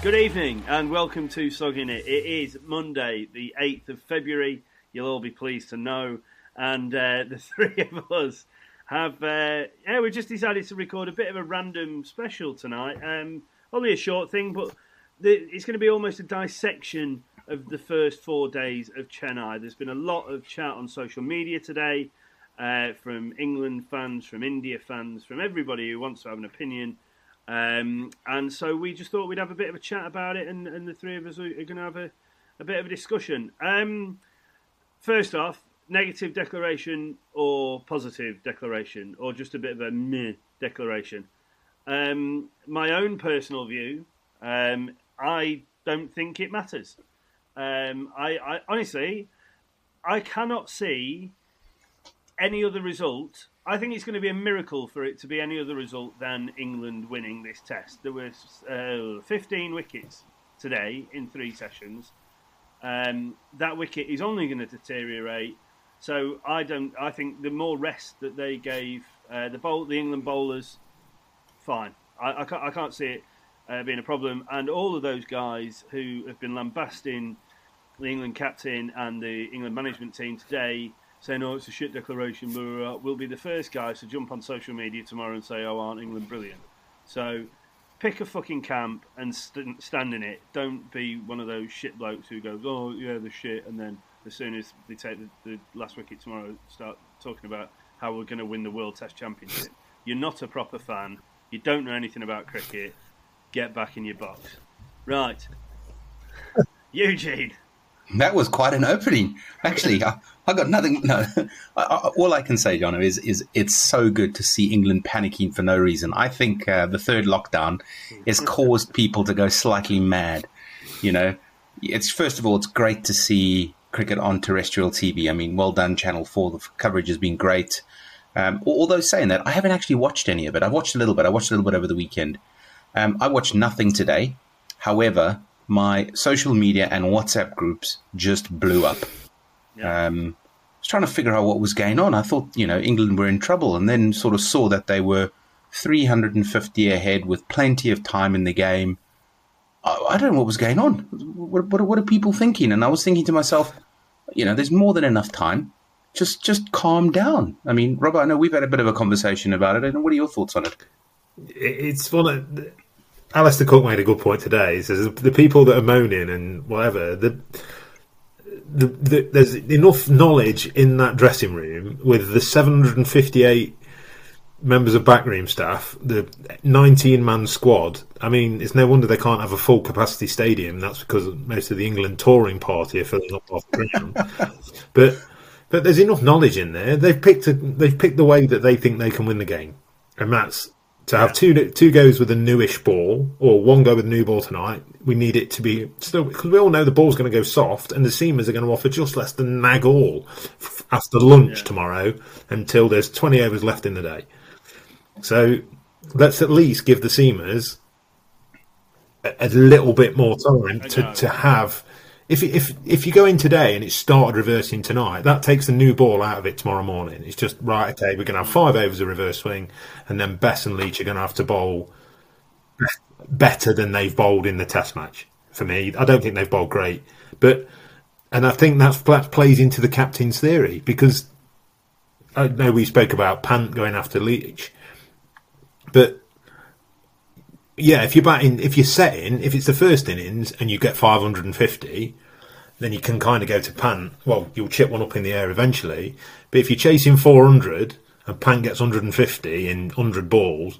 Good evening and welcome to Sogging It. It is Monday, the 8th of February. You'll all be pleased to know. And uh, the three of us have, uh, yeah, we just decided to record a bit of a random special tonight. Um, only a short thing, but the, it's going to be almost a dissection of the first four days of Chennai. There's been a lot of chat on social media today uh, from England fans, from India fans, from everybody who wants to have an opinion. Um, and so we just thought we'd have a bit of a chat about it, and, and the three of us are, are going to have a, a, bit of a discussion. Um, first off, negative declaration or positive declaration, or just a bit of a meh declaration. Um, my own personal view, um, I don't think it matters. Um, I, I honestly, I cannot see any other result I think it's going to be a miracle for it to be any other result than England winning this test. There were uh, 15 wickets today in three sessions. Um, that wicket is only going to deteriorate. So I don't. I think the more rest that they gave uh, the bowl, the England bowlers, fine. I, I, can't, I can't see it uh, being a problem. And all of those guys who have been lambasting the England captain and the England management team today saying, "Oh, it's a shit declaration," blah, will be the first guys to jump on social media tomorrow and say, "Oh, aren't England brilliant?" So pick a fucking camp and st- stand in it. Don't be one of those shit blokes who goes, "Oh, yeah, the shit," and then as soon as they take the, the last wicket tomorrow, start talking about how we're going to win the World Test Championship. You're not a proper fan. You don't know anything about cricket. Get back in your box. Right, Eugene. That was quite an opening. Actually, I, I got nothing. No, I, I, all I can say, Jono, is is it's so good to see England panicking for no reason. I think uh, the third lockdown has caused people to go slightly mad. You know, it's first of all, it's great to see cricket on terrestrial TV. I mean, well done, Channel Four. The coverage has been great. Um, although saying that, I haven't actually watched any of it. I watched a little bit. I watched a little bit over the weekend. Um, I watched nothing today. However, my social media and WhatsApp groups just blew up. Yeah. Um, I was trying to figure out what was going on. I thought, you know, England were in trouble, and then sort of saw that they were 350 ahead with plenty of time in the game. I, I don't know what was going on. What, what, what, are people thinking? And I was thinking to myself, you know, there's more than enough time. Just, just calm down. I mean, Robert, I know we've had a bit of a conversation about it. And what are your thoughts on it? It's one of Alastair Cook made a good point today. He says the people that are moaning and whatever, the, the, the, there's enough knowledge in that dressing room with the 758 members of backroom staff, the 19 man squad. I mean, it's no wonder they can't have a full capacity stadium. That's because most of the England touring party are filling up off the ground. but But there's enough knowledge in there. They've picked a, they've picked the way that they think they can win the game, and that's to have two two goes with a newish ball or one go with a new ball tonight. We need it to be still because we all know the ball's going to go soft, and the seamers are going to offer just less than nag all f- after lunch tomorrow until there's 20 overs left in the day. So let's at least give the seamers a, a little bit more time to, to have. If if if you go in today and it started reversing tonight, that takes the new ball out of it tomorrow morning. It's just right. Okay, we're going to have five overs of reverse swing, and then Bess and Leach are going to have to bowl better than they've bowled in the Test match. For me, I don't think they've bowled great, but and I think that's, that plays into the captain's theory because I know we spoke about Pant going after Leach, but yeah, if you're batting, if you're setting, if it's the first innings and you get 550, then you can kind of go to Pant. Well, you'll chip one up in the air eventually, but if you're chasing 400 and Pant gets 150 in 100 balls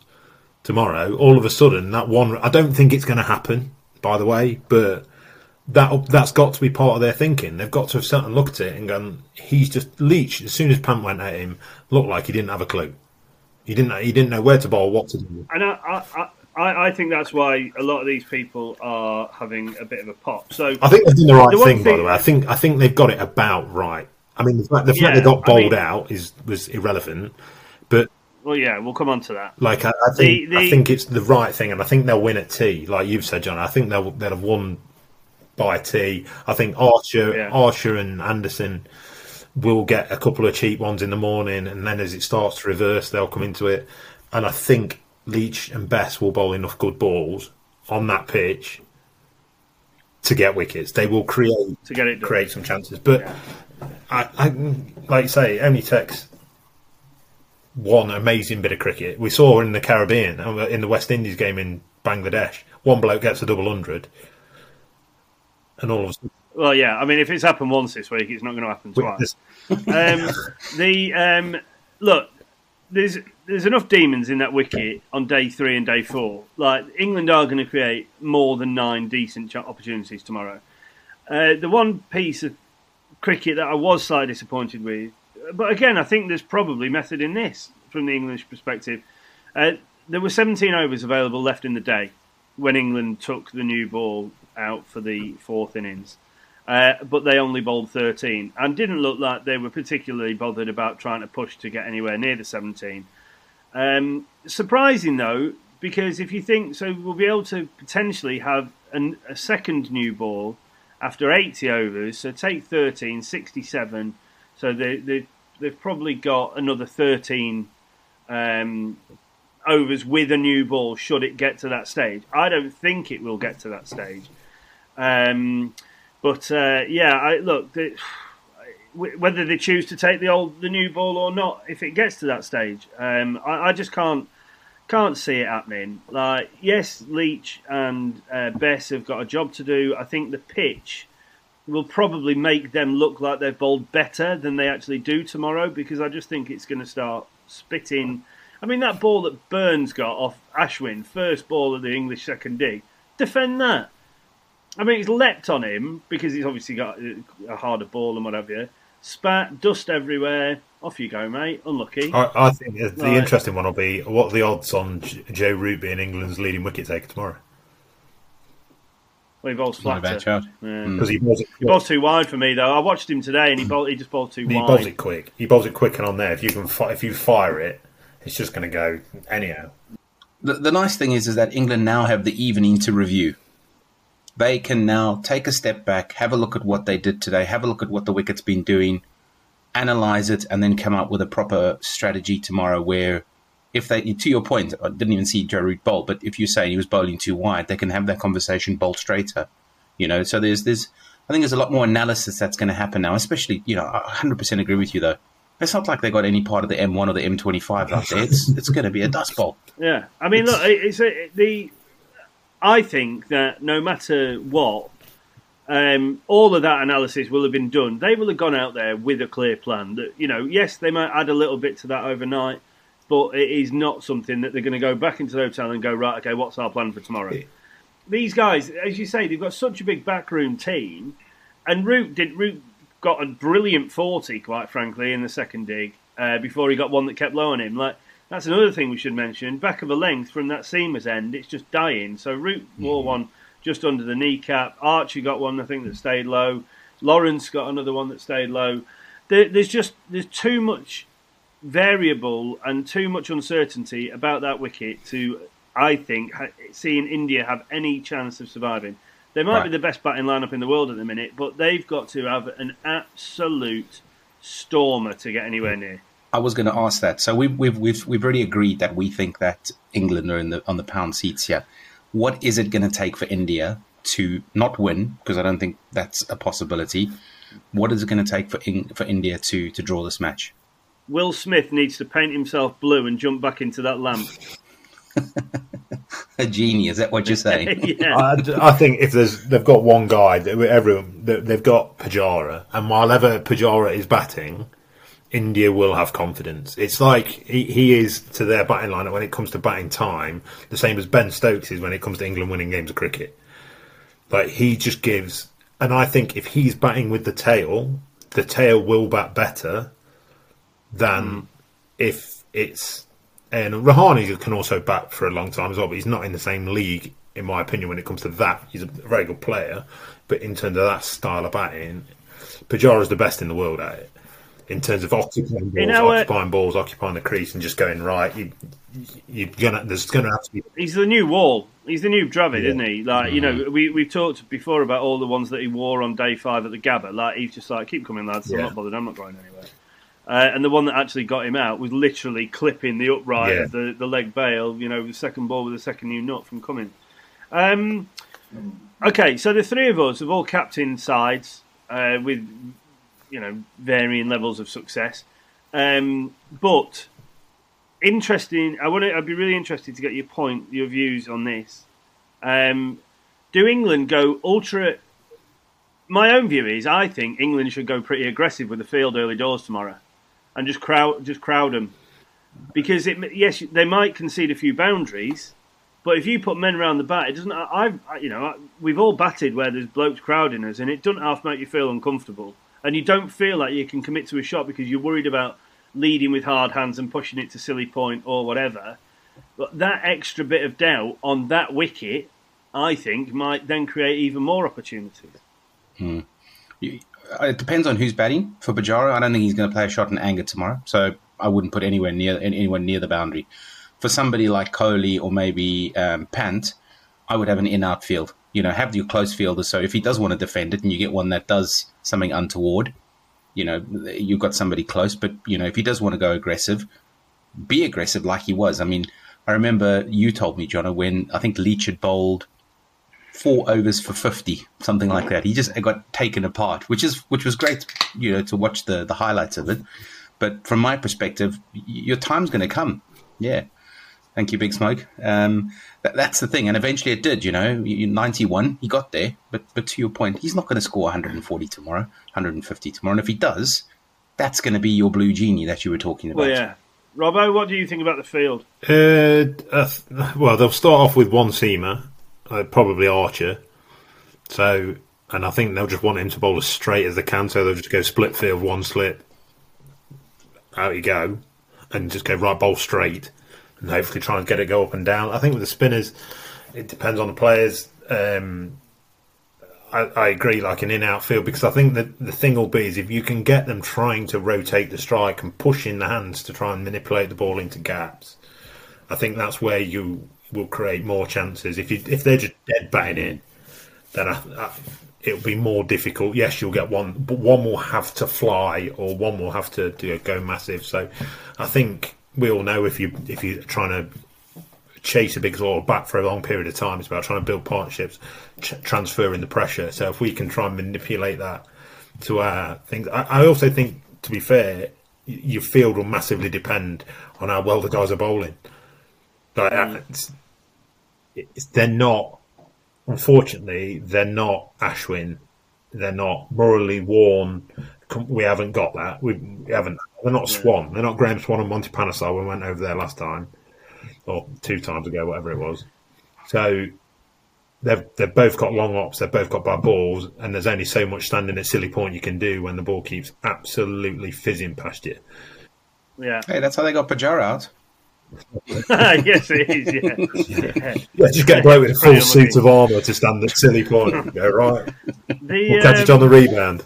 tomorrow, all of a sudden that one, I don't think it's going to happen, by the way, but that that's got to be part of their thinking. They've got to have sat and looked at it and gone, he's just Leach. As soon as Pant went at him, looked like he didn't have a clue. He didn't. He didn't know where to bowl, what to do. And I, I, I, I think that's why a lot of these people are having a bit of a pop. So I think they've done the right one thing, by the way. I think I think they've got it about right. I mean, the fact, the fact Yeah, they got I mean- bowled out is was irrelevant, but Well, yeah, we'll come on to that. like I, I think The- I think it's the right thing, and I think they'll win at tea, like you've said, John. I think they'll they'll have won by tea. I think Archer, Yeah. Archer and Anderson will get a couple of cheap ones in the morning, and then as it starts to reverse, they'll come into it. And I think Leach and Bess will bowl enough good balls on that pitch to get wickets. They will create To get it done. create some chances, but I, I like you say, it only takes one amazing bit of cricket. We saw in the Caribbean, uh, in the West Indies game in Bangladesh, one bloke gets a double hundred, and all of a sudden, Well, yeah. I mean, if it's happened once this week, it's not going to happen twice. um, the um, look, there's there's enough demons in that wicket on day three and day four. Like England are going to create more than nine decent opportunities tomorrow. Uh, the one piece of cricket that I was slightly disappointed with, but again, I think there's probably method in this from the English perspective. Uh, there were 17 overs available left in the day when England took the new ball out for the fourth innings. Uh, but they only bowled 13 and didn't look like they were particularly bothered about trying to push to get anywhere near the 17. Um, surprising though, because if you think so, we'll be able to potentially have an, a second new ball after 80 overs. So take 13, 67. So they, they, they've probably got another 13 um, overs with a new ball should it get to that stage. I don't think it will get to that stage. Um, but uh, yeah, I, look, the, whether they choose to take the old the new ball or not, if it gets to that stage, um, I, I just can't can't see it happening. Like, yes, Leach and uh, Bess have got a job to do. I think the pitch will probably make them look like they've bowled better than they actually do tomorrow because I just think it's going to start spitting. I mean, that ball that Burns got off Ashwin, first ball of the English second D, defend that. I mean, he's leapt on him because he's obviously got a harder ball and whatever. Spat, dust everywhere. Off you go, mate. Unlucky. I, I think the Right. interesting one will be what are the odds on J- Joe Root being England's leading wicket taker tomorrow? Well, he bowls Not a flatter. bad. Yeah. Hmm. Because he bowls it, He bowls too wide for me, though. I watched him today, and he bowled, he just bowled too he wide. He bowls it quick. He bowls it quick and on there. If you can, fi- if you fire it, it's just going to go anyhow. The, the nice thing is, is that England now have the evening to review. They can now take a step back, have a look at what they did today, have a look at what the wicket's been doing, analyze it, and then come up with a proper strategy tomorrow. Where, if they, to your point, I didn't even see Joe Root bowl, but if you're saying he was bowling too wide, they can have that conversation bowl straighter. You know, so there's there's I think there's a lot more analysis that's going to happen now. Especially, you know, I 100% agree with you though. It's not like they got any part of the M1 or the M25 out there. It's it's going to be a dust bowl. Yeah, I mean, look, it's a, the. I think that no matter what, um, all of that analysis will have been done. They will have gone out there with a clear plan. That you know, yes, they might add a little bit to that overnight, but it is not something that they're going to go back into the hotel and go right. Okay, what's our plan for tomorrow? These guys, as you say, they've got such a big backroom team, and Root did Root got a brilliant forty, quite frankly, in the second dig uh, before he got one that kept low on him. Like that's another thing we should mention. Back of a length from that seamer's end, it's just dying. So Root hmm. wore one just under the kneecap. Archie got one, I think, that stayed low. Lawrence got another one that stayed low. There, there's just there's too much variable and too much uncertainty about that wicket to, I think, ha- seeing India have any chance of surviving. They might be the best batting lineup in the world at the minute, but they've got to have an absolute stormer to get anywhere hmm. near. I was going to ask that. So we've we've we've we've already agreed that we think that England are in the on the pound seats here. What is it going to take for India to not win? Because I don't think that's a possibility. What is it going to take for Eng- for India to to draw this match? Will Smith needs to paint himself blue and jump back into that lamp. A genie, is that what you're saying? yeah. I, I think if there's they've got one guy, that everyone they- they've got Pujara, and while ever Pujara is batting, India will have confidence. It's like he, he is to their batting lineup when it comes to batting time, the same as Ben Stokes is when it comes to England winning games of cricket. Like he just gives, and I think if he's batting with the tail, the tail will bat better than hmm. if it's. And Rahane can also bat for a long time as well, but he's not in the same league, in my opinion, when it comes to that. He's a very good player, but in terms of that style of batting, Pujara's the best in the world at it. In terms of occupying balls, occupying balls, occupying the crease, and just going right, you, you're gonna. There's gonna have to be He's the new wall. He's the new Dravid, Yeah. isn't he? Like you know, we we've talked before about all the ones that he wore on day five at the Gabba. Like he's just like, keep coming, lads. I'm not bothered. I'm not going anywhere. Uh, and the one that actually got him out was literally clipping the upright Yeah. of the, the leg bail. You know, the second ball with the second new nut from coming. Um, okay, so the three of us have all captained sides uh, with you know varying levels of success. Um, but interesting. I want to. I'd be really interested to get your point, your views on this. Um, do England go ultra? My own view is, I think England should go pretty aggressive with the field early doors tomorrow, and just crowd, just crowd them, because it. Yes, they might concede a few boundaries, but if you put men around the bat, it doesn't. I've, you know, we've all batted where there's blokes crowding us, and it doesn't half make you feel uncomfortable, and you don't feel like you can commit to a shot because you're worried about leading with hard hands and pushing it to silly point or whatever. But that extra bit of doubt on that wicket, I think, might then create even more opportunities. You- It depends on who's batting. For Pujara, I don't think he's going to play a shot in anger tomorrow, so I wouldn't put anywhere near anyone near the boundary. For somebody like Kohli or maybe um, Pant, I would have an in-out field. You know, have your close fielder. So if he does want to defend it, and you get one that does something untoward, you know, you've got somebody close. But you know, if he does want to go aggressive, be aggressive like he was. I mean, I remember you told me, Jono, when I think Leach had bowled four overs for 50 something like that he just got taken apart which is which was great you know to watch the the highlights of it but from my perspective your time's going to come yeah thank you big smoke um that, that's the thing and eventually it did you know You- you- 91 he got there but but to your point he's not going to score 140 tomorrow 150 tomorrow and if he does that's going to be your blue genie that you were talking about Well, yeah. Robbo, what do you think about the field? Uh, uh, well, they'll start off with one seamer, uh, probably Archer. So, and I think they'll just want him to bowl as straight as they can. So they'll just go split field, one slip, out you go, and just go right bowl straight, and hopefully try and get it go up and down. I think with the spinners, it depends on the players. Um, I, I agree, like an in-out field, because I think that the thing will be is if you can get them trying to rotate the strike and push in the hands to try and manipulate the ball into gaps, I think that's where you will create more chances. If you if they're just dead batting in, then I, I, it'll be more difficult. Yes, you'll get one, but one will have to fly or one will have to do, go massive. So I think we all know if you if you're trying to chase a big sort of bat for a long period of time. It's about trying to build partnerships, ch- transferring the pressure. So if we can try and manipulate that to our things, I, I also think, to be fair, your field will massively depend on how well the guys are bowling. Like, uh, it's, it's, they're not, unfortunately, they're not Ashwin. They're not morally worn. We haven't got that. We, we haven't. They're not Swann. They're not Graeme Swann and Monty Panesar when we went over there last time or two times ago, whatever it was. So they've they've both got long ops, they've both got bad balls, and there's only so much standing at silly point you can do when the ball keeps absolutely fizzing past you. Yeah. Hey, that's how they got Pujara out. yes, it is. Yeah. yeah. Yeah, just get a bloke with a full Pretty suit unlucky. of armour to stand at silly point. Go right. The, We'll catch it um, on the rebound.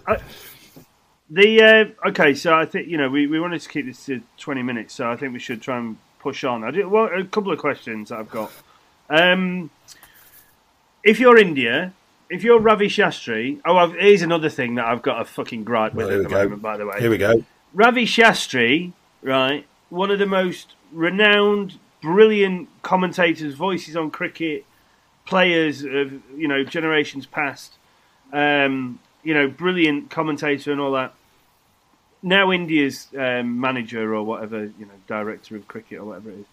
The uh, okay, so I think you know we, we wanted to keep this to twenty minutes, so I think we should try and push on. I do well, a couple of questions that I've got. Um, if you're India, if you're Ravi Shastri, oh, I've, here's another thing that I've got a fucking gripe with Well, at the go. moment. By the way, Here we go. Ravi Shastri, right, one of the most renowned, brilliant commentators, voices on cricket, players of you know generations past, um, you know, brilliant commentator and all that. Now India's um, manager or whatever, you know, director of cricket or whatever it is.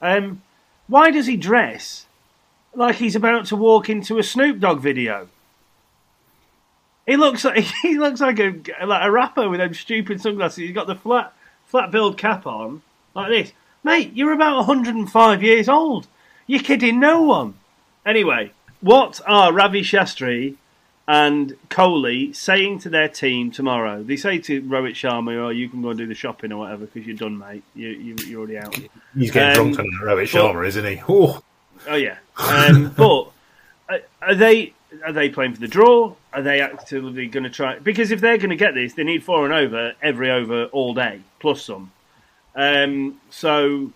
Um, why does he dress like he's about to walk into a Snoop Dogg video? He looks like he looks like a like a rapper with them stupid sunglasses. He's got the flat flat billed cap on like this, mate. You're about 105 years old. You're kidding no one. Anyway, what are Ravi Shastri and Kohli saying to their team tomorrow? They say to Rohit Sharma, "Oh, you can go and do the shopping or whatever because you're done, mate. You, you, you're already out." He's getting Um, drunk on Rohit but- Sharma, isn't he? Oh, Oh yeah, um, but uh, are they are they playing for the draw? Are they actively going to try? Because if they're going to get this, they need four and over every over all day plus some. Um, so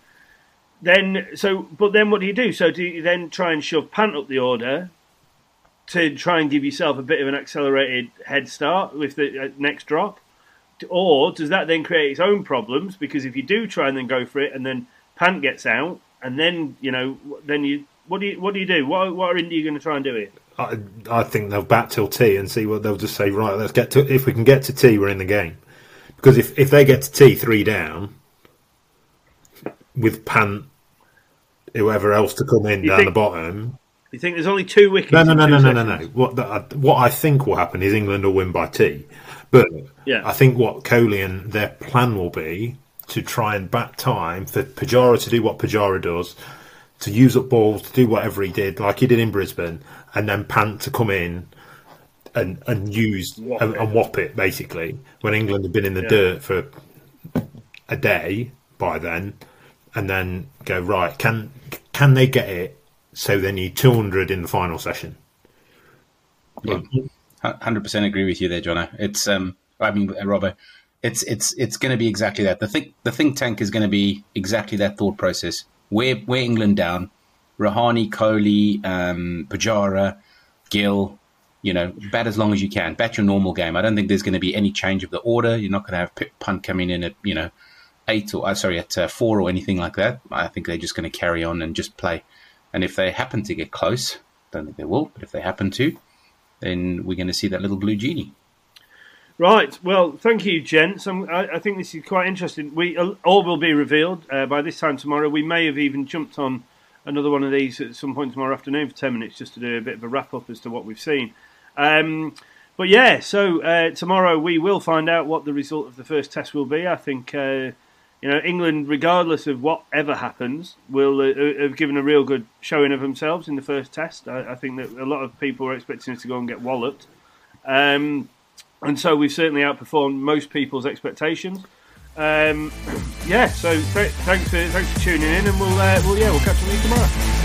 then, so but then what do you do? So do you then try and shove Pant up the order to try and give yourself a bit of an accelerated head start with the uh, next drop? Or does that then create its own problems? Because if you do try and then go for it, and then Pant gets out, and then you know, then you what do you what do you do? What what are India going to try and do here? I, I think they'll bat till tea and see what they'll just say. Right, let's get to. If we can get to tea, we're in the game. Because if, if they get to tea three down, with Pant, whoever else to come in You down think- the bottom. You think there's only two wickets? No, no, no, no, no, no, no. What the, I- what I think will happen is England will win by tea, but Yeah. I think what Kohli and their plan will be to try and bat time for Pujara to do what Pujara does, to use up balls, to do whatever he did, like he did in Brisbane, and then Pant to come in and and use Whop and, and whop it basically when England had been in the Yeah. dirt for a day by then, and then go right. Can can they get it? So they need two hundred in the final session. Hundred percent agree with you there, Jono. It's um, I mean, uh, Robert, it's it's it's going to be exactly that. The think the think tank is going to be exactly that thought process. Wear wear England down, Rahane, Kohli, um, Pujara, Gill. You know, bat as long as you can. Bat your normal game. I don't think there's going to be any change of the order. You're not going to have P- Punt coming in at you know eight or uh, sorry at uh, four or anything like that. I think they're just going to carry on and just play. And if they happen to get close, don't think they will, but if they happen to, then we're going to see that little blue genie. Right. Well, thank you, gents. I, I think this is quite interesting. We uh, all will be revealed uh, by this time tomorrow. We may have even jumped on another one of these at some point tomorrow afternoon for ten minutes just to do a bit of a wrap up as to what we've seen. Um, but yeah, so uh, tomorrow we will find out what the result of the first test will be. I think uh, you know England, regardless of whatever happens, will uh, have given a real good showing of themselves in the first test. I, I think that a lot of people are expecting us to go and get walloped. Um, and so we've certainly outperformed most people's expectations. Um, yeah, so th- thanks for thanks for tuning in, and we'll uh, we'll yeah we'll catch you tomorrow.